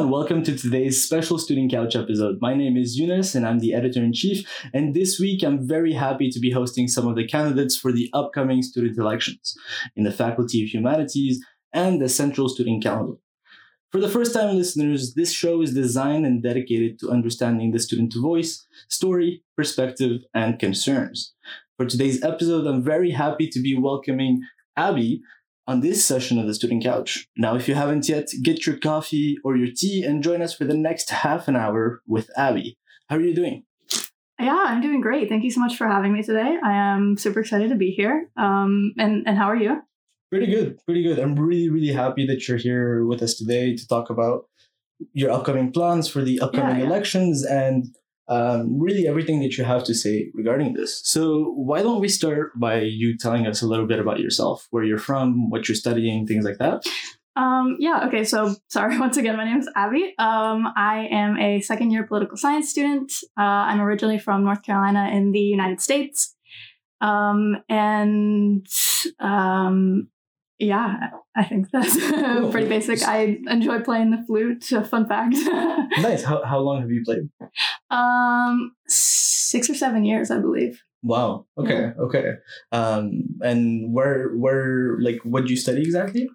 and welcome to today's special Student Couch episode. My name is Yunus and I'm the editor in chief. And this week I'm very happy to be hosting some of the candidates for the upcoming student elections in the Faculty of Humanities and the Central Student Council. For the first time listeners, this show is designed and dedicated to understanding the student voice, story, perspective, and concerns. For today's episode, I'm very happy to be welcoming Abby, on this session of the Student Couch. Now, if you haven't yet, get your coffee or your tea and join us for the next half an hour with Abby. How are you doing? Yeah, I'm doing great. Thank you so much for having me today. I am super excited to be here. Um, and and how are you? Pretty good, pretty good. I'm really, really happy that you're here with us today to talk about your upcoming plans for the upcoming yeah, yeah. elections and um, really everything that you have to say regarding this. So, why don't we start by you telling us a little bit about yourself, where you're from, what you're studying, things like that? Um, yeah, okay, so sorry, once again, my name is Abby. Um, I am a second year political science student. Uh, I'm originally from North Carolina in the United States. Um, and um, yeah, I think that's cool. pretty basic. I enjoy playing the flute. Fun fact. nice. How, how long have you played? Um, six or seven years, I believe. Wow. Okay. Yeah. Okay. Um, and where where like what do you study exactly?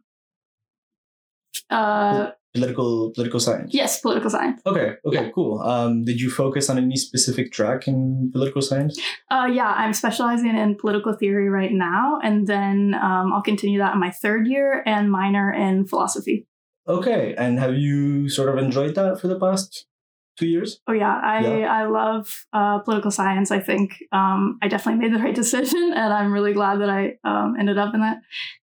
Uh, political political science. Yes, political science. Okay. Okay. Yeah. Cool. Um, did you focus on any specific track in political science? Uh, yeah, I'm specializing in political theory right now, and then um, I'll continue that in my third year and minor in philosophy. Okay. And have you sort of enjoyed that for the past two years? Oh yeah, I yeah. I love uh, political science. I think um, I definitely made the right decision, and I'm really glad that I um, ended up in that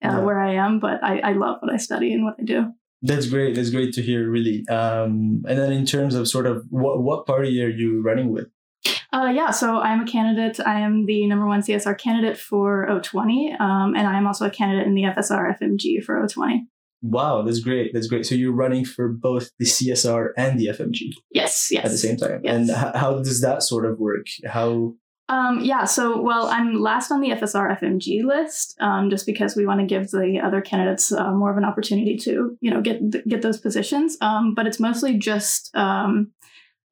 uh, yeah. where I am. But I, I love what I study and what I do. That's great. That's great to hear, really. Um, and then in terms of sort of what what party are you running with? Uh, yeah, so I'm a candidate. I am the number one CSR candidate for O20, um, and I am also a candidate in the FSR FMG for O20. Wow, that's great. That's great. So you're running for both the CSR and the FMG. Yes, yes. At the same time. Yes. And how does that sort of work? How um, yeah, so well, I'm last on the FSR FMG list, um, just because we want to give the other candidates uh, more of an opportunity to, you know, get get those positions. Um, but it's mostly just um,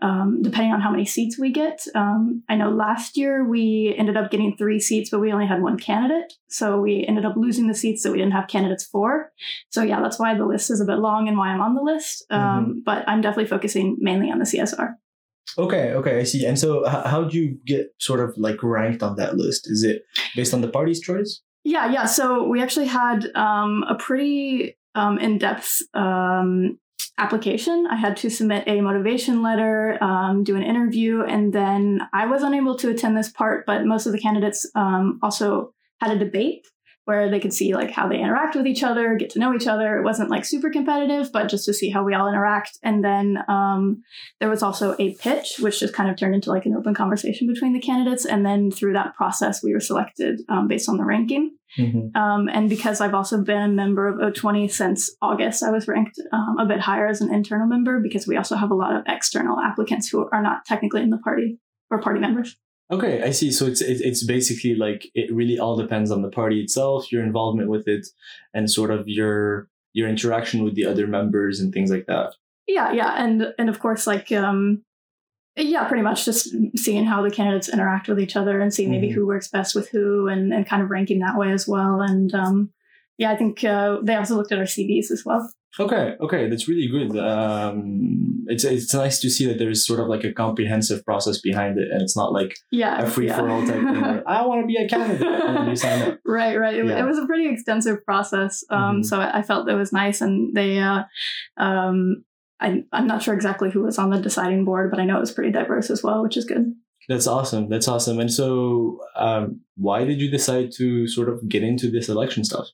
um, depending on how many seats we get. Um, I know last year we ended up getting three seats, but we only had one candidate. So we ended up losing the seats that we didn't have candidates for. So yeah, that's why the list is a bit long and why I'm on the list. Um, mm-hmm. But I'm definitely focusing mainly on the CSR. Okay, okay, I see. And so, h- how do you get sort of like ranked on that list? Is it based on the party's choice? Yeah, yeah. So we actually had um, a pretty um, in-depth um, application. I had to submit a motivation letter, um, do an interview, and then I was unable to attend this part, but most of the candidates um, also had a debate where they could see like how they interact with each other, get to know each other. It wasn't like super competitive, but just to see how we all interact. And then um, there was also a pitch, which just kind of turned into like an open conversation between the candidates. And then through that process, we were selected um, based on the ranking. Mm-hmm. Um, and because I've also been a member of O20 since August, I was ranked um, a bit higher as an internal member because we also have a lot of external applicants who are not technically in the party or party members. Okay, I see. So it's it's basically like it really all depends on the party itself, your involvement with it, and sort of your your interaction with the other members and things like that. Yeah, yeah, and and of course, like um, yeah, pretty much just seeing how the candidates interact with each other and seeing maybe mm-hmm. who works best with who and, and kind of ranking that way as well. And um, yeah, I think uh, they also looked at our CVs as well. Okay, okay, that's really good. Um, it's it's nice to see that there's sort of like a comprehensive process behind it, and it's not like yeah, a free for all type thing. I want to be a candidate, and you sign up. Right, right. It, yeah. it was a pretty extensive process, um, mm-hmm. so I felt it was nice, and they uh, um, I, I'm not sure exactly who was on the deciding board, but I know it was pretty diverse as well, which is good. That's awesome. That's awesome. And so, um, why did you decide to sort of get into this election stuff?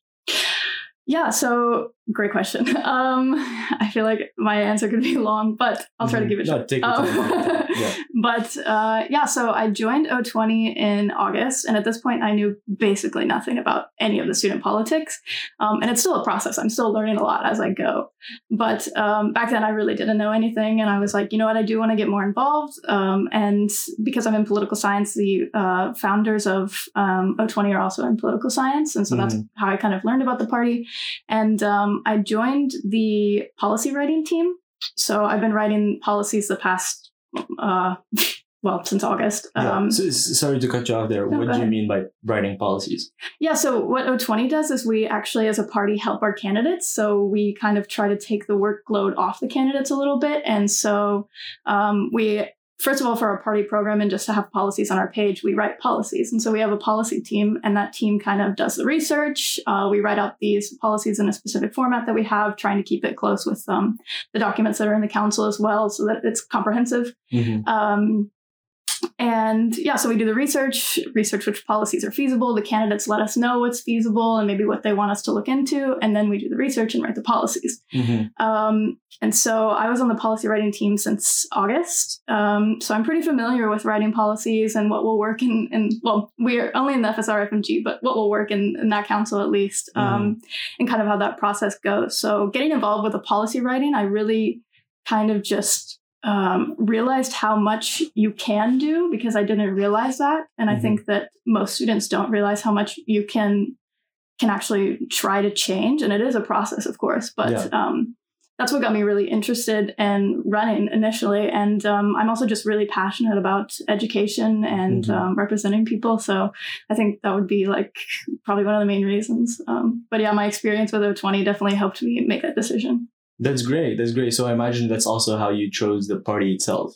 Yeah, so great question. Um, I feel like my answer could be long, but I'll try mm-hmm. to give it no, Take. Um, yeah. But uh, yeah, so I joined O20 in August, and at this point, I knew basically nothing about any of the student politics. Um, and it's still a process. I'm still learning a lot as I go. But um, back then, I really didn't know anything, and I was like, you know what, I do want to get more involved. Um, and because I'm in political science, the uh, founders of um, O20 are also in political science, and so mm-hmm. that's how I kind of learned about the party. And um, I joined the policy writing team so I've been writing policies the past, uh, well, since August. Yeah. Um, So, sorry to cut you off there. No, what do you mean by writing policies? Yeah, so what O20 does is we actually, as a party, help our candidates. So we kind of try to take the workload off the candidates a little bit. And so um, we, first of all, for our party program and just to have policies on our page, we write policies. And so we have a policy team, and that team kind of does the research. Uh, we write out these policies in a specific format that we have, trying to keep it close with um, the documents that are in the council as well so that it's comprehensive. Mhm. Um, and yeah, so we do the research, research which policies are feasible. The candidates let us know what's feasible and maybe what they want us to look into. And then we do the research and write the policies. Mhm. Um, and so I was on the policy writing team since August. Um, so I'm pretty familiar with writing policies and what will work in, in well, we're only in the FSR FMG, but what will work in, in that council at least, um, and kind of how that process goes. So getting involved with the policy writing, I really kind of just um, realized how much you can do because I didn't realize that. And I Mhm. think that most students don't realize how much you can can actually try to change. And it is a process, of course, but Yeah. um, that's what got me really interested in running initially. And um, I'm also just really passionate about education and Mhm. um, representing people. So I think that would be like probably one of the main reasons. Um, but yeah, my experience with O20 definitely helped me make that decision. That's great. That's great. So I imagine that's also how you chose the party itself.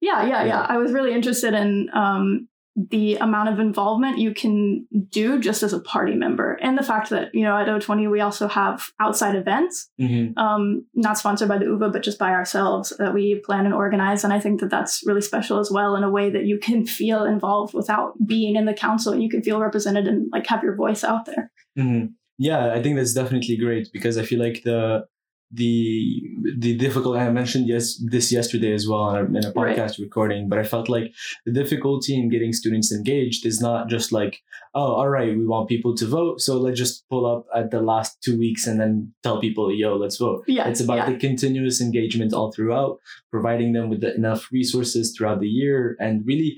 Yeah, yeah, yeah. Yeah. I was really interested in um, the amount of involvement you can do just as a party member, and the fact that you know at O20 we also have outside events, Mhm. um, not sponsored by the UVA, but just by ourselves that we plan and organize. And I think that that's really special as well in a way that you can feel involved without being in the council, and you can feel represented and like have your voice out there. Mhm. Yeah, I think that's definitely great because I feel like the the the difficult I mentioned yes this yesterday as well in a, in a Right. podcast recording, but I felt like the difficulty in getting students engaged is not just like oh all right we want people to vote so let's just pull up at the last two weeks and then tell people yo let's vote. Yeah, It's about yeah. the continuous engagement all throughout, providing them with the, enough resources throughout the year, and really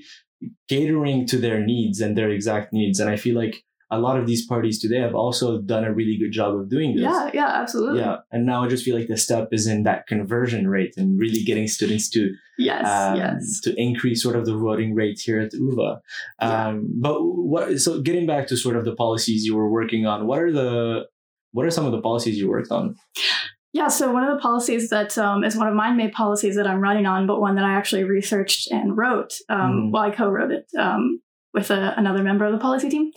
catering to their needs and their exact needs. And I feel like a lot of these parties today have also done a really good job of doing this. yeah, yeah, absolutely. Yeah. And now I just feel like the step is in that conversion rate and really getting students to Yes, um, yes. to increase sort of the voting rate here at UVA. Yeah. Um, but what so getting back to sort of the policies you were working on, what are the what are some of the policies you worked on? Yeah, so one of the policies that um, is one of my main policies that I'm running on, but one that I actually researched and wrote. Um, Mhm. Well, I co-wrote it um, with a, another member of the policy team.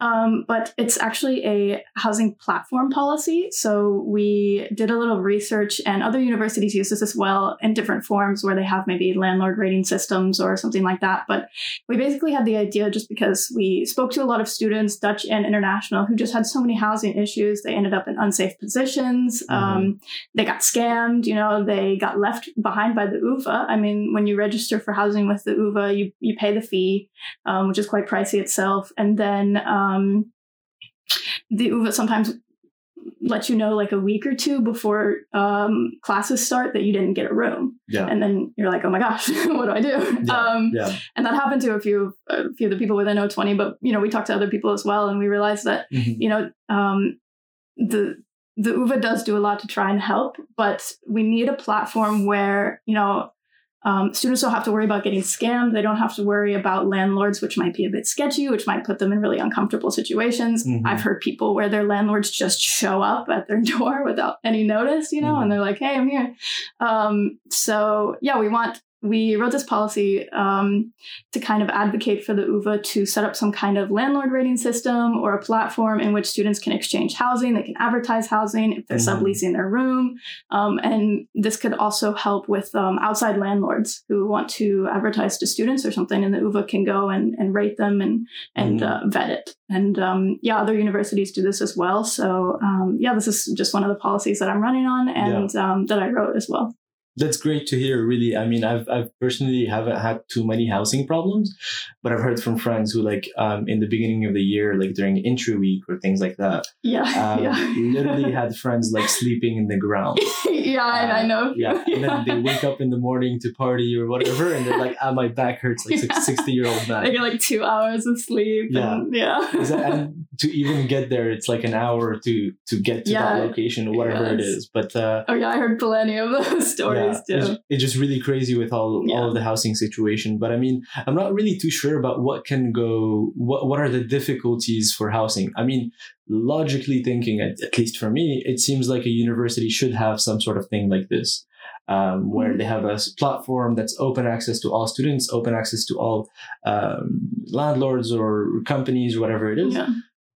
Um, but it's actually a housing platform policy. So we did a little research, and other universities use this as well in different forms where they have maybe landlord rating systems or something like that. But we basically had the idea just because we spoke to a lot of students, Dutch and international, who just had so many housing issues. They ended up in unsafe positions. Um, they got scammed. You know, they got left behind by the UVA. I mean, when you register for housing with the UVA, you you pay the fee, um, which is quite pricey itself, and then um, the UVA sometimes lets you know like a week or two before um, classes start that you didn't get a room, Yeah. and then you're like, oh my gosh, what do I do? Yeah. Um, yeah. and that happened to a few a few of the people within O20, but you know, we talked to other people as well, and we realized that Mhm. you know, um, the the UVA does do a lot to try and help, but we need a platform where you know um, students don't have to worry about getting scammed. They don't have to worry about landlords, which might be a bit sketchy, which might put them in really uncomfortable situations. Mhm. I've heard people where their landlords just show up at their door without any notice, you know, Mhm. and they're like, "Hey, I'm here." Um, so yeah, we want we wrote this policy um, to kind of advocate for the UVA to set up some kind of landlord rating system or a platform in which students can exchange housing. They can advertise housing if they're Mhm. subleasing their room. Um, and this could also help with um, outside landlords who want to advertise to students or something, and the UVA can go and, and rate them and, and Mhm. uh, vet it. And um, yeah, other universities do this as well. So um, yeah, this is just one of the policies that I'm running on and um, that I wrote as well. That's great to hear. Really, I mean, I've I've personally haven't had too many housing problems, but I've heard from friends who like um, in the beginning of the year, like during intro week or things like that, Yeah, um, yeah, literally had friends like sleeping in the ground. yeah. I, I Uh, know. Yeah, and then they wake up in the morning to party or whatever, and they're like, "Ah, my back hurts," like Yeah. sixty year old They man. get like two hours of sleep. Yeah. and, yeah. And to even get there, it's like an hour to to get to that location or whatever it Yes. is. But uh, Oh yeah, I heard plenty of those stories yeah, it's, too. it's just really crazy with all Yeah. all of the housing situation. But I mean, I'm not really too sure about what can go. What what are the difficulties for housing? I mean, logically thinking, at, at least for me, it seems like a university should have some sort of thing like this. Um, where Mhm. they have a platform that's open access to all students, open access to all um, landlords or companies or whatever it is. Yeah.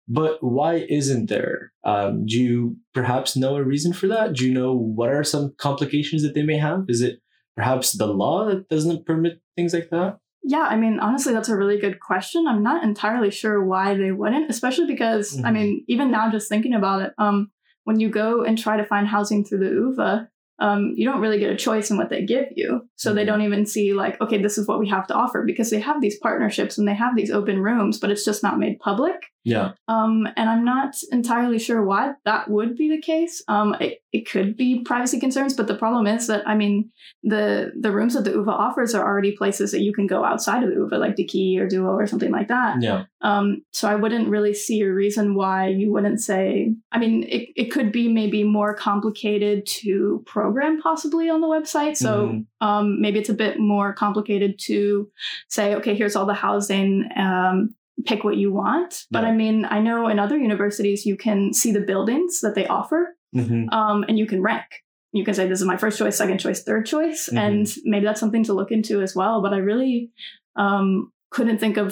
But why isn't there? Um, do you perhaps know a reason for that? Do you know what are some complications that they may have? Is it perhaps the law that doesn't permit things like that? Yeah, I mean, honestly, that's a really good question. I'm not entirely sure why they wouldn't, especially because, I Mhm. mean, even now, just thinking about it, um, when you go and try to find housing through the UVA, um, you don't really get a choice in what they give you. So they Mhm. don't even see, like, okay, this is what we have to offer because they have these partnerships and they have these open rooms, but it's just not made public. Yeah. Um, and I'm not entirely sure why that would be the case. Um, it, it could be privacy concerns, but the problem is that I mean the the rooms that the UVA offers are already places that you can go outside of the UVA, like De Key or DUWO or something like that. Yeah. Um, so I wouldn't really see a reason why you wouldn't say. I mean, it, it could be maybe more complicated to program possibly on the website. So Mhm. um, maybe it's a bit more complicated to say, okay, here's all the housing. Um, pick what you want. But Yeah. I mean, I know in other universities you can see the buildings that they offer, hmm um, and you can rank. You can say this is my first choice, second choice, third choice, Mhm. and maybe that's something to look into as well. But I really um, couldn't think of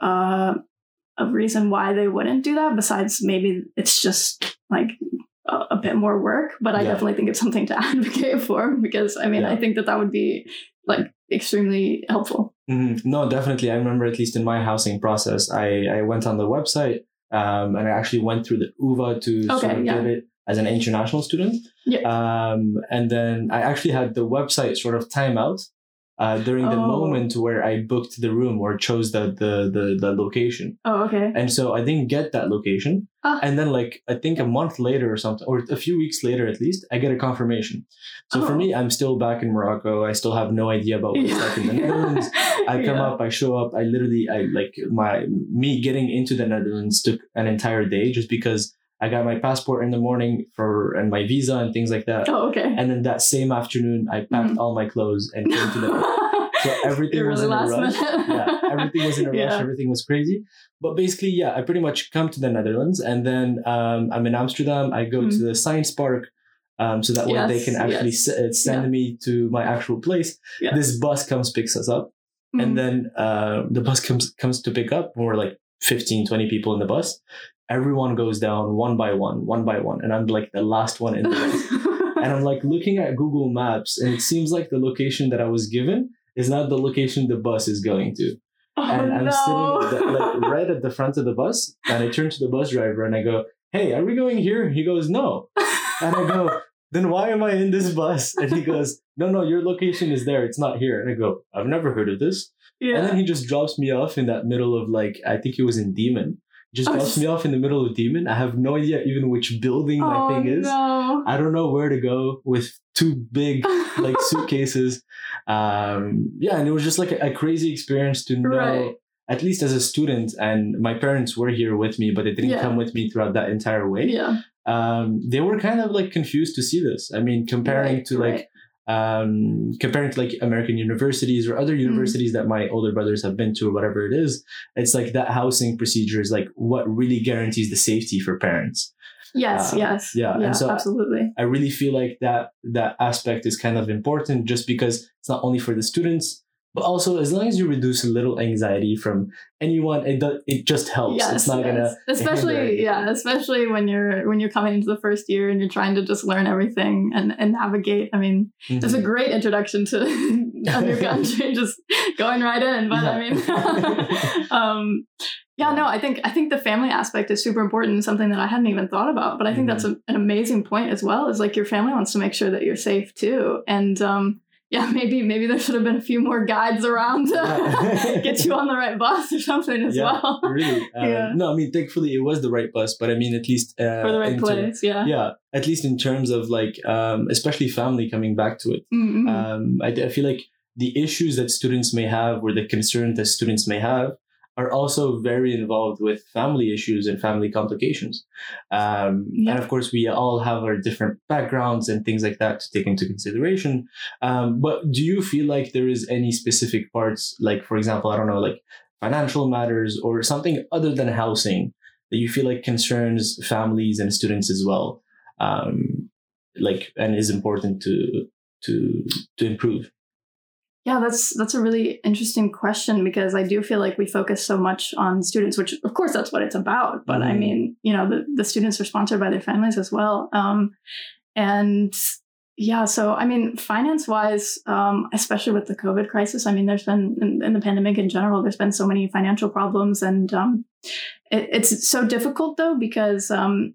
uh, a reason why they wouldn't do that. Besides, maybe it's just like a, a bit more work. But I Yeah. definitely think it's something to advocate for because I mean, Yeah. I think that that would be like extremely helpful. hmm No, definitely. I remember at least in my housing process, I, I went on the website um, and I actually went through the UVA to sort of yeah. get it as an international student. Yeah. Um, and then I actually had the website sort of timeout uh, during the Oh. moment where I booked the room or chose the, the, the, the location. Oh, okay. And so I didn't get that location. Ah. And then, like, I think a month later or something, or a few weeks later at least, I get a confirmation. So for Oh. me, I'm still back in Morocco. I still have no idea about what it's like in the Netherlands. I come Yeah. up, I show up, I literally, I like my, me getting into the Netherlands took an entire day just because I got my passport in the morning for, and my visa and things like that. Oh, okay. And then that same afternoon, I packed Mhm. all my clothes and came to the so everything was in a rush. yeah, everything was in a rush. Yeah. Everything was crazy. But basically, yeah, I pretty much come to the Netherlands, and then um, I'm in Amsterdam. I go to Mhm. the science park, um, so that way they can actually yes. s- uh, send Yeah. me to my actual place. Yeah. This bus comes picks us up, Mhm. and then uh, the bus comes comes to pick up. We're like 15, 20 people in the bus. Everyone goes down one by one, one by one, and I'm like the last one in the and I'm like looking at Google Maps, and it seems like the location that I was given is not the location the bus is going to. oh, And I'm no. sitting the, like right at the front of the bus, and I turn to the bus driver and I go, "Hey, are we going here?" He goes, "No," and I go, "Then why am I in this bus?" And he goes, "No, no, your location is there. It's not here." And I go, "I've never heard of this." yeah. And then he just drops me off in that middle of like I think he was in Diemen. Just Oh, drops me off in the middle of Diemen. I have no idea even which building my oh, thing is. No. I don't know where to go with two big like suitcases. Um, yeah, and it was just like a, a crazy experience to know, Right. at least as a student. And my parents were here with me, but they didn't Yeah. come with me throughout that entire way. yeah. Um, they were kind of like confused to see this. I mean, comparing Right, to like um, comparing to like American universities or other Mm. universities that my older brothers have been to or whatever it is, it's like that housing procedure is like what really guarantees the safety for parents. Yes, Uh, yes. yeah, and so- absolutely. I really feel like that that aspect is kind of important just because it's not only for the students, but also as long as you reduce a little anxiety from anyone, it does, it just helps. Yes, it's not yes. gonna especially yeah, especially when you're when you're coming into the first year and you're trying to just learn everything and, and navigate. I mean, Mhm. it's a great introduction to a new country, just going right in. But I Yeah. mean, um, Yeah, no, I think I think the family aspect is super important, something that I hadn't even thought about. But I think mm-hmm. that's a, an amazing point as well. Is like your family wants to make sure that you're safe too, and um, yeah, maybe maybe there should have been a few more guides around to get you on the right bus or something as yeah, well. Really? Um, yeah. No, I mean, thankfully it was the right bus, but I mean, at least uh, for the right place. yeah. Yeah, at least in terms of like, um, especially family coming back to it. Mm-hmm. Um, I, I feel like the issues that students may have or the concerns that students may have are also very involved with family issues and family complications. Um, yeah. And of course, we all have our different backgrounds and things like that to take into consideration. Um, but do you feel like there is any specific parts, like, for example, I don't know, like financial matters or something other than housing that you feel like concerns families and students as well? Um, like, and is important to, to, to improve? Yeah, that's that's a really interesting question because I do feel like we focus so much on students, which of course that's what it's about. But mm-hmm. I mean, you know, the, the students are sponsored by their families as well. Um, and yeah, so I mean, finance wise, um, especially with the COVID crisis, I mean, there's been in, in, the pandemic in general, there's been so many financial problems, and um, it, it's so difficult though because um,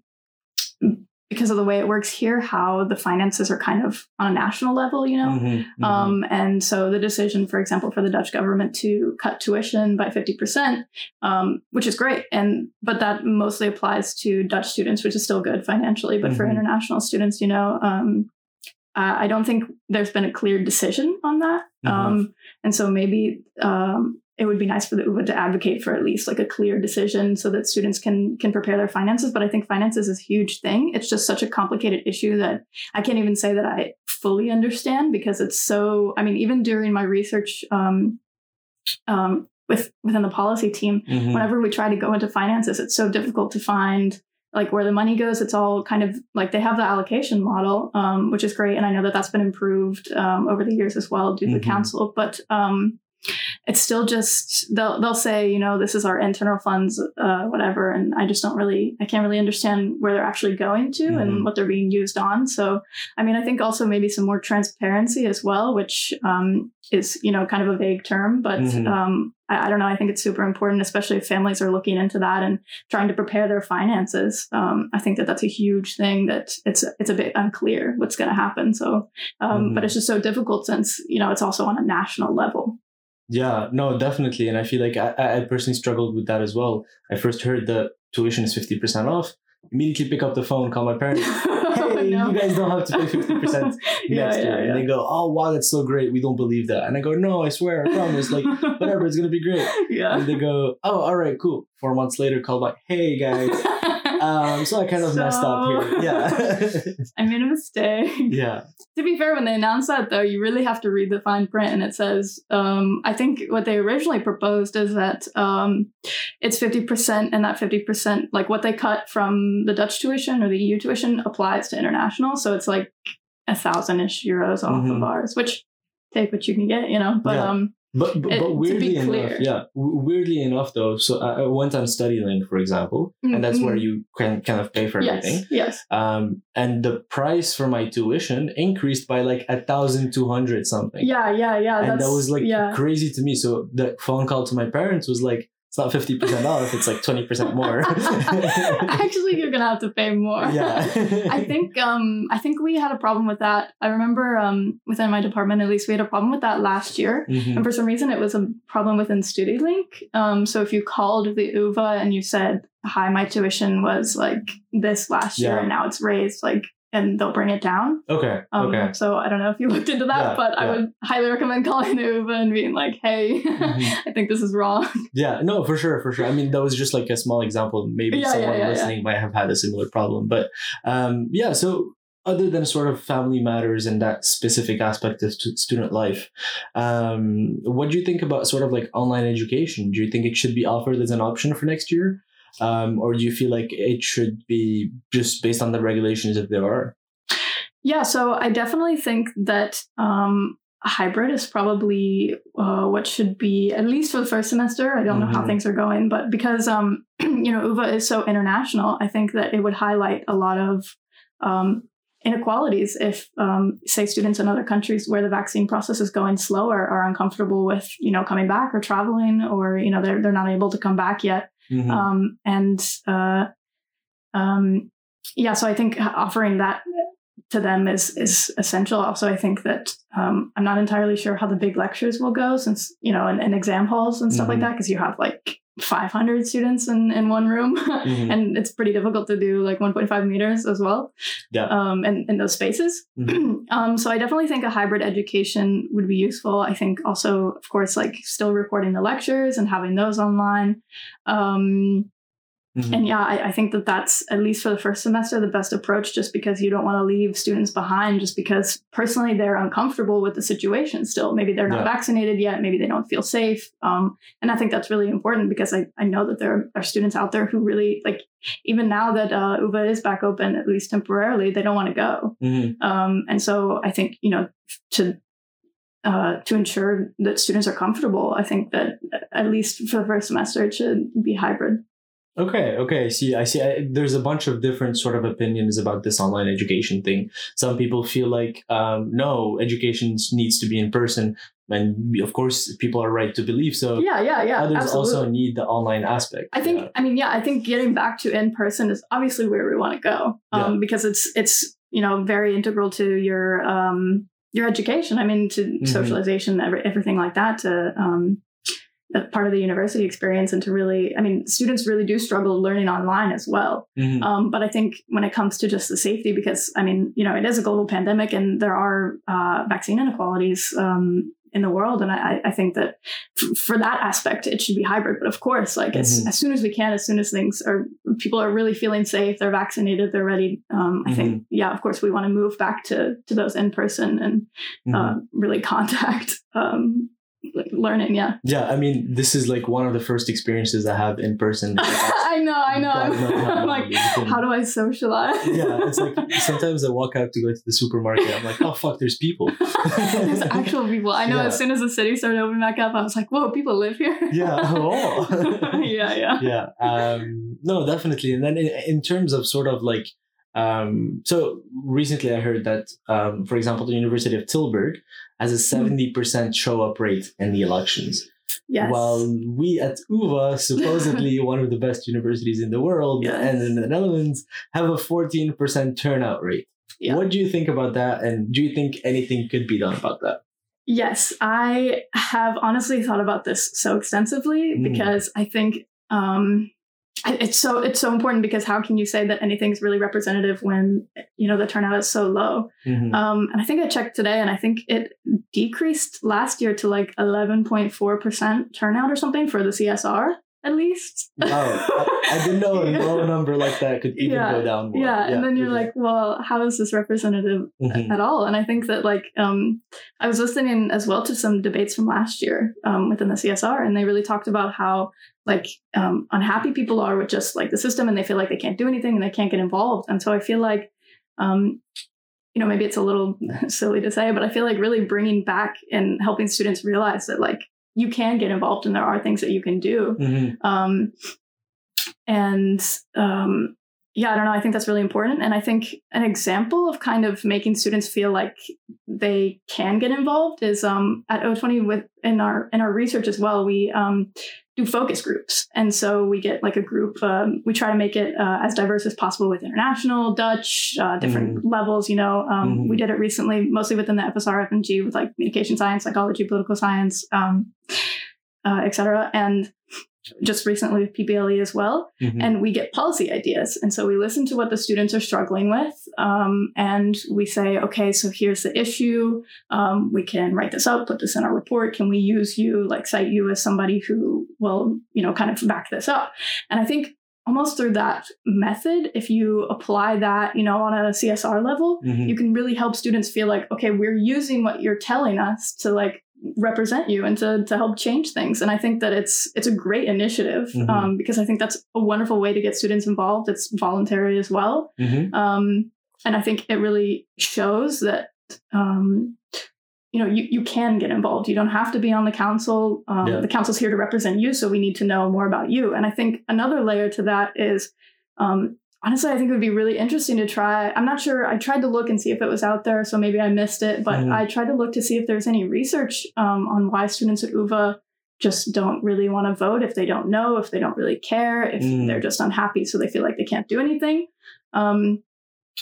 because of the way it works here, how the finances are kind of on a national level, you know? Mm-hmm, mm-hmm. Um, and so the decision, for example, for the Dutch government to cut tuition by 50%, um, which is great. And, but that mostly applies to Dutch students, which is still good financially. But mm-hmm. for international students, you know, um, uh, I don't think there's been a clear decision on that. Mm-hmm. Um, and so maybe um, it would be nice for the UVA to advocate for at least like a clear decision so that students can can prepare their finances. But I think finances is a huge thing. It's just such a complicated issue that I can't even say that I fully understand because it's so. I mean, even during my research um, um, with within the policy team, mm-hmm. whenever we try to go into finances, it's so difficult to find like where the money goes. It's all kind of like they have the allocation model, um, which is great, and I know that that's been improved um, over the years as well due to mm-hmm. the council. But um, it's still just they'll they'll say you know this is our internal funds uh, whatever and i just don't really i can't really understand where they're actually going to mm-hmm. and what they're being used on so i mean i think also maybe some more transparency as well which um, is you know kind of a vague term but mm-hmm. um, I, I, don't know i think it's super important especially if families are looking into that and trying to prepare their finances um, i think that that's a huge thing that it's it's a bit unclear what's going to happen so um, mm-hmm. but it's just so difficult since you know it's also on a national level yeah, no, definitely. And I feel like I, I personally struggled with that as well. I first heard the tuition is 50% off, immediately pick up the phone, call my parents. Oh, hey, no. you guys don't have to pay 50% next yeah, year. Yeah, and they go, oh, wow, that's so great. We don't believe that. And I go, no, I swear, I promise. Like, whatever, it's going to be great. Yeah. And they go, oh, all right, cool. Four months later, call back, hey, guys. Um, so I kind of so, messed up here. Yeah. I made a mistake. Yeah. To be fair, when they announced that though, you really have to read the fine print and it says, um, I think what they originally proposed is that um, it's 50% and that 50%, like what they cut from the Dutch tuition or the EU tuition applies to international. So it's like a thousand ish euros off mm-hmm. of ours, which take what you can get, you know, but, yeah. um, but but, but weirdly enough, yeah, weirdly enough though. So I, went on Studielink, for example, mm-hmm. and that's where mm-hmm. you can kind of pay for yes, everything. Yes. Um, and the price for my tuition increased by like a thousand two hundred something. Yeah, yeah, yeah. And that was like yeah. crazy to me. So the phone call to my parents was like, it's not 50% off, it's like 20% more. Actually, you're gonna have to pay more. Yeah. I think um I think we had a problem with that. I remember um within my department at least we had a problem with that last year. Mm-hmm. And for some reason it was a problem within Studielink. Um so if you called the UVA and you said, Hi, my tuition was like this last year and now it's raised like and they'll bring it down. Okay. Um, okay. So I don't know if you looked into that, yeah, but yeah. I would highly recommend calling the UVA and being like, "Hey, mm-hmm. I think this is wrong." Yeah. No, for sure, for sure. I mean, that was just like a small example. Maybe yeah, someone listening might have had a similar problem, but um, yeah. So other than sort of family matters and that specific aspect of student life, um, what do you think about sort of like online education? Do you think it should be offered as an option for next year? Um, or do you feel like it should be just based on the regulations that there are? Yeah, so I definitely think that um, a hybrid is probably uh, what should be at least for the first semester. I don't mm-hmm. know how mm-hmm. things are going, but because um, you know UVA is so international, I think that it would highlight a lot of um, inequalities if um, say students in other countries where the vaccine process is going slower are uncomfortable with you know coming back or traveling or you know they're, they're not able to come back yet Mhm. Um, and uh, um, yeah, so I think offering that to them is is essential. Also, I think that um, I'm not entirely sure how the big lectures will go, since you know, and, and exam halls and stuff like Mhm. that, because you have like 500 students in in one room, Mhm. and it's pretty difficult to do like 1.5 meters as well. Yeah. Um, in, in those spaces. Mhm. um, so I definitely think a hybrid education would be useful. I think also, of course, like still recording the lectures and having those online. Um, Mhm. and yeah, I, I think that that's at least for the first semester the best approach, just because you don't want to leave students behind, just because personally they're uncomfortable with the situation still. Maybe they're not Yeah. vaccinated yet, maybe they don't feel safe. Um, and I think that's really important because I, I know that there are students out there who really like even now that uh, UVA is back open at least temporarily, they don't want to go. Mhm. Um, and so I think you know to uh, to ensure that students are comfortable, I think that at least for the first semester it should be hybrid. Okay, okay. I See, I see. I, there's a bunch of different sort of opinions about this online education thing. Some people feel like, um, no, education needs to be in person, and of course, people are right to believe so. Yeah, yeah, yeah. Others absolutely. also need the online aspect. I think. Yeah. I mean, yeah. I think getting back to in person is obviously where we want to go um, because it's it's you know very integral to your um, your education. I mean, to Mhm. socialization, every, everything like that. To um, that part of the university experience, and to really, I mean, students really do struggle learning online as well. Mhm. Um, but I think when it comes to just the safety, because I mean, you know, it is a global pandemic and there are uh, vaccine inequalities um, in the world. And I, I think that f- for that aspect, it should be hybrid. But of course, like as, Mhm. as soon as we can, as soon as things are, people are really feeling safe, they're vaccinated, they're ready. Um, I think, yeah, of course, we want to move back to to those in person and uh, really contact um, like learning. Yeah. yeah, I mean, this is like one of the first experiences I have in person. I know, I know. How I'm like, it's how do I socialize? yeah, it's like sometimes I walk out to go to the supermarket. I'm like, oh fuck, there's people. There's actual people. I know Yeah. as soon as the city started opening back up, I was like, whoa, people live here. Yeah. Oh. yeah, yeah. yeah um no definitely and then in, in terms of sort of like um so recently i heard that um for example the university of tilburg has a 70% show up rate in the elections Yes. while we at uva supposedly one of the best universities in the world Yes. and in the netherlands have a 14% turnout rate Yeah. what do you think about that and do you think anything could be done about that Yes, I have honestly thought about this so extensively Mm. because I think um, it's so it's so important because how can you say that anything's really representative when you know the turnout is so low? Mhm. Um, and I think I checked today, and I think it decreased last year to like eleven point four percent turnout or something for the CSR at least. wow I, I didn't know a low number like that could even Yeah. go down more Yeah, yeah. and then you're okay. like, well, how is this representative Mhm. at all? And I think that like um, I was listening as well to some debates from last year um, within the CSR, and they really talked about how like um, unhappy people are with just like the system, and they feel like they can't do anything and they can't get involved. And so I feel like. Um, you know, maybe it's a little silly to say, but I feel like really bringing back and helping students realize that like you can get involved and there are things that you can do Mhm. um, and um, yeah, I don't know. I think that's really important. And I think an example of kind of making students feel like they can get involved is um, at O20 with in our in our research as well. We um, do focus groups, and so we get like a group. Um, we try to make it uh, as diverse as possible with international, Dutch, uh, different levels. You know, um, Mhm. we did it recently, mostly within the FSR, FMG, with like communication science, psychology, political science, um, uh, etc. And just recently with PPLE as well Mhm. and we get policy ideas. And so we listen to what the students are struggling with, um, and we say, okay, so here's the issue. Um, we can write this up, put this in our report. Can we use you, like cite you as somebody who will, you know, kind of back this up? And I think almost through that method, if you apply that, you know, on a CSR level, Mhm. you can really help students feel like, okay, we're using what you're telling us to like represent you and to, to help change things. And I think that it's it's a great initiative Mhm. um, because I think that's a wonderful way to get students involved. It's voluntary as well. Mhm. Um, and I think it really shows that um, you know you, you can get involved. You don't have to be on the council. Um, Yeah. The council's here to represent you, so we need to know more about you. And I think another layer to that is um, honestly, I think it would be really interesting to try. I'm not sure. I tried to look and see if it was out there, so maybe I missed it. But Mhm. I tried to look to see if there's any research um, on why students at UVA just don't really want to vote, if they don't know, if they don't really care, if Mm. they're just unhappy, so they feel like they can't do anything. Um,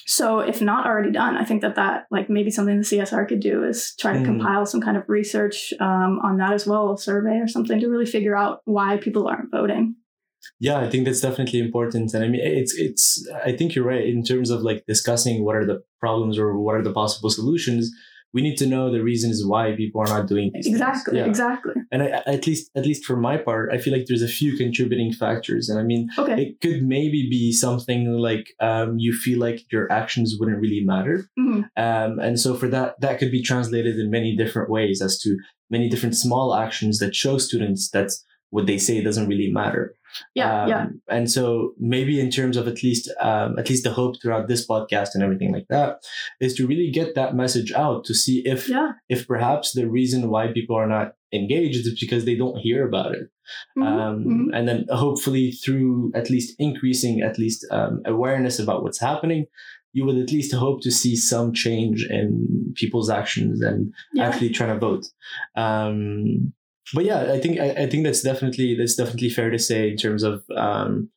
so if not already done, I think that that like maybe something the CSR could do is try to Mm. compile some kind of research um, on that as well, a survey or something to really figure out why people aren't voting. Yeah, I think that's definitely important, and I mean, it's it's. I think you're right in terms of like discussing what are the problems or what are the possible solutions. We need to know the reasons why people are not doing these. Exactly, Yeah. exactly. And I, at least, at least for my part, I feel like there's a few contributing factors, and I mean, Okay. it could maybe be something like um, you feel like your actions wouldn't really matter, Mhm. um, and so for that, that could be translated in many different ways as to many different small actions that show students that what they say doesn't really matter. Yeah, Um, yeah. And so maybe in terms of at least um, at least the hope throughout this podcast and everything like that is to really get that message out to see if Yeah. if perhaps the reason why people are not engaged is because they don't hear about it. Mhm, Um, mhm. And then hopefully through at least increasing at least um, awareness about what's happening, you would at least hope to see some change in people's actions and Yeah. actually trying to vote. Um, but yeah, I think I, I think that's definitely that's definitely fair to say in terms of um,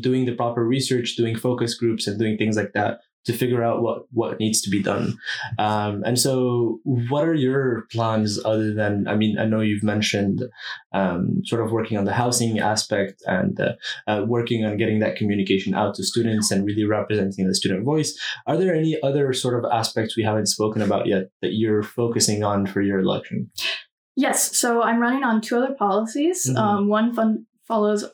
doing the proper research, doing focus groups, and doing things like that to figure out what what needs to be done. Um, and so, what are your plans other than? I mean, I know you've mentioned um, sort of working on the housing aspect and uh, uh, working on getting that communication out to students and really representing the student voice. Are there any other sort of aspects we haven't spoken about yet that you're focusing on for your election? Yes, so I'm running on two other policies. Mhm. Um, one fun follows,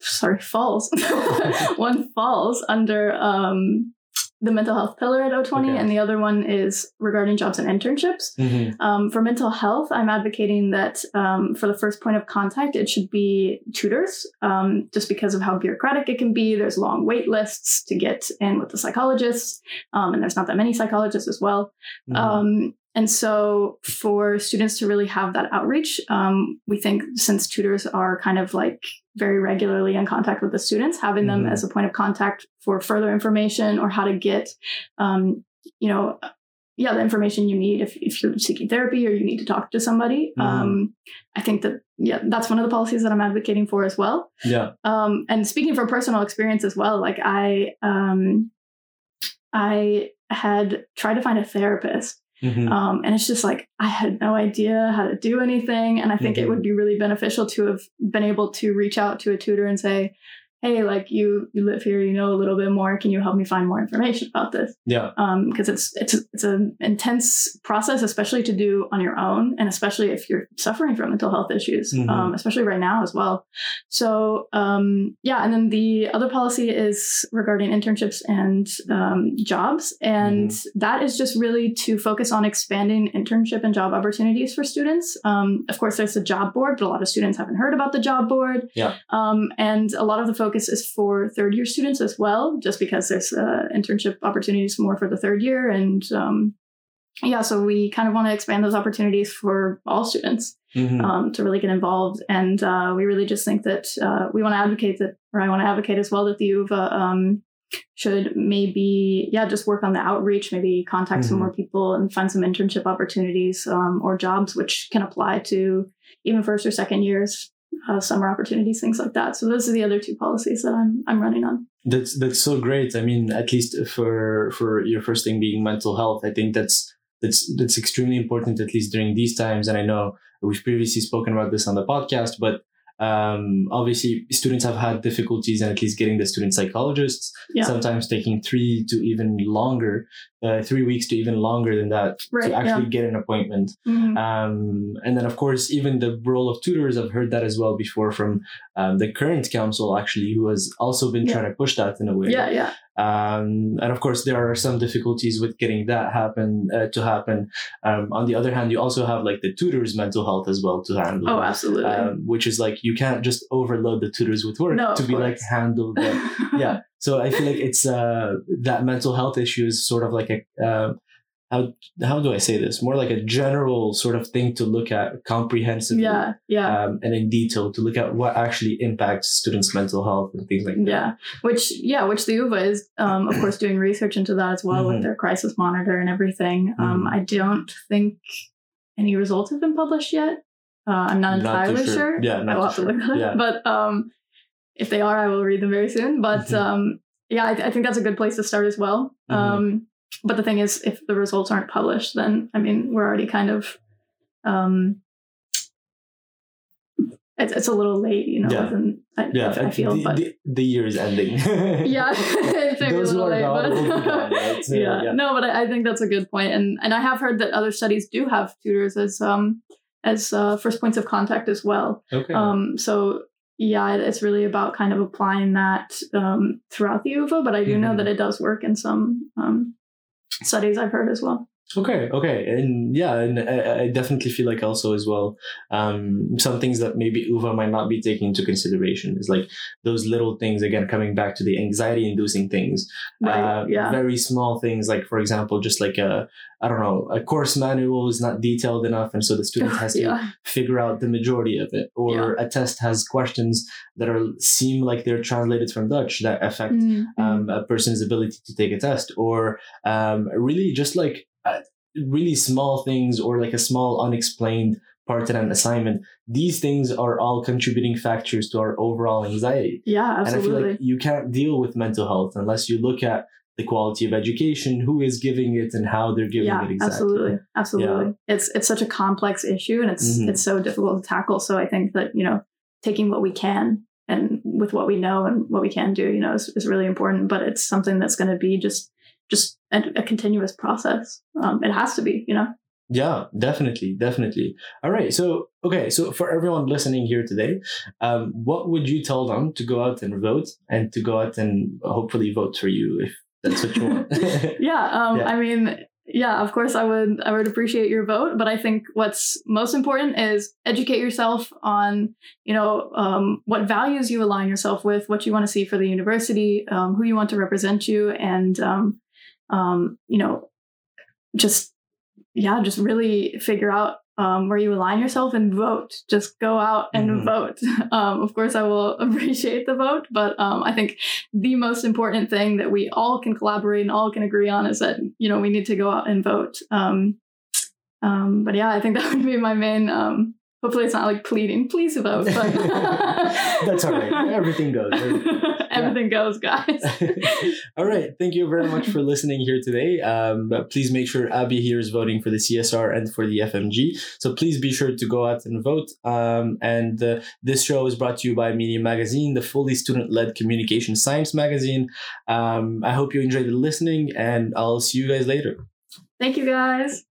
sorry, falls. one falls under um, the mental health pillar at O20, Okay. and the other one is regarding jobs and internships. Mm-hmm. Um, for mental health, I'm advocating that um, for the first point of contact, it should be tutors, um, just because of how bureaucratic it can be. There's long wait lists to get in with the psychologists, um, and there's not that many psychologists as well. Mm-hmm. And so, for students to really have that outreach, um, we think since tutors are kind of like very regularly in contact with the students, having them Mhm. as a point of contact for further information or how to get, um, you know, yeah, the information you need if, if you're seeking therapy or you need to talk to somebody. Mhm. Um, I think that, yeah, that's one of the policies that I'm advocating for as well. yeah. Um, and speaking from personal experience as well, like I, um, I had tried to find a therapist, Mhm. um, and it's just like I had no idea how to do anything. And I think Mhm. it would be really beneficial to have been able to reach out to a tutor and say, "Hey, like you, you live here, you know a little bit more. Can you help me find more information about this?" yeah. um because it's it's it's an intense process, especially to do on your own, and especially if you're suffering from mental health issues, Mhm. um, especially right now as well. So um, yeah, and then the other policy is regarding internships and um, jobs, and that is just really to focus on expanding internship and job opportunities for students. Um, of course, there's the job board, but a lot of students haven't heard about the job board. Yeah. Um, and a lot of the focus is for third year students as well, just because there's uh, internship opportunities more for the third year. And um, yeah, so we kind of want to expand those opportunities for all students Mhm. um, to really get involved. And uh, we really just think that uh, we want to advocate that, or I want to advocate as well that the UVA um, should maybe, yeah, just work on the outreach, maybe contact some Mhm. more people and find some internship opportunities um, or jobs which can apply to even first or second years. Uh, summer opportunities, things like that. So those are the other two policies that I'm I'm running on. That's that's so great. I mean, at least for for your first thing being mental health, I think that's that's that's extremely important at least during these times. And I know we've previously spoken about this on the podcast, but um, obviously students have had difficulties in at least getting the student psychologists. Yeah. Sometimes taking three to even longer, uh, three weeks to even longer than that Right, to actually get an appointment. Mhm. Um, and then, of course, even the role of tutors, I've heard that as well before from um, the current council, actually, who has also been Yeah. trying to push that in a way. Yeah, yeah, Um, and of course, there are some difficulties with getting that happen uh, to happen. Um, on the other hand, you also have like the tutors' mental health as well to handle. Oh, absolutely. Um, which is like you can't just overload the tutors with work No, to be like handled. Yeah, so I feel like it's uh, that mental health issue is sort of like a uh, how how do I say this? More like a general sort of thing to look at comprehensively. yeah, yeah. Um, and in detail to look at what actually impacts students' mental health and things like that. Yeah, which yeah, which the UVA is, um, of course, doing research into that as well Mhm. with their crisis monitor and everything. Um, Mhm. I don't think any results have been published yet. Uh, I'm not Not entirely sure. sure. Yeah, not I will too have to look at it. Yeah. But um, if they are, I will read them very soon. But Mhm. um, yeah, I, I think that's a good place to start as well. Mhm. Um, but the thing is, if the results aren't published, then I mean, we're already kind of um, it's, it's a little late, you know. Yeah. I, Yeah, I, I feel, the, but the, the year is ending. yeah, it's Those a little late, but- gone, right? So, yeah. yeah. no, but I, I think that's a good point, and and I have heard that other studies do have tutors as um as uh, first points of contact as well. Okay. Um, so yeah, it's really about kind of applying that um, throughout the UVA, but I do know Mhm. that it does work in some um, studies I've heard as well. Okay, okay, and yeah, and I, I definitely feel like also as well, um, some things that maybe UVA might not be taking into consideration is like those little things again coming back to the anxiety-inducing things, Right? uh, yeah. very small things like for example, just like a I don't know, a course manual is not detailed enough, and so the student has to yeah. figure out the majority of it, or a test has questions that are seem like they're translated from Dutch that affect Mm, mm. um, a person's ability to take a test, or um, really just like really small things, or like a small unexplained part in an assignment. These things are all contributing factors to our overall anxiety. yeah, absolutely. And I feel like you can't deal with mental health unless you look at the quality of education, who is giving it, and how they're giving yeah, it exactly. absolutely, absolutely. It's it's such a complex issue, and it's Mhm. it's so difficult to tackle. So I think that you know, taking what we can and with what we know and what we can do, you know, is, is really important. But it's something that's going to be just just a, a continuous process. Um, it has to be, you know. Yeah, definitely, definitely. All right, so okay, so for everyone listening here today, um, what would you tell them to go out and vote and to go out and hopefully vote for you if that's what you want? yeah um Yeah. i mean yeah of course i would i would appreciate your vote but i think what's most important is educate yourself on you know um, what values you align yourself with what you want to see for the university um, who you want to represent you and um, you know just yeah just really figure out um, where you align yourself and vote. Just go out and Mhm. vote. Um, of course i will appreciate the vote but um, i think the most important thing that we all can collaborate and all can agree on is that you know we need to go out and vote. Um, um, but yeah i think that would be my main um, hopefully it's not like pleading please vote but That's all right. Everything goes. everything goes guys All right. Thank you very much for listening here today. Um, but please make sure Abby here is voting for the CSR and for the FMG. So please be sure to go out and vote. Um, and uh, this show is brought to you by Media Magazine, the fully student led communication science magazine. Um, I hope you enjoyed the listening, and I'll see you guys later. thank you guys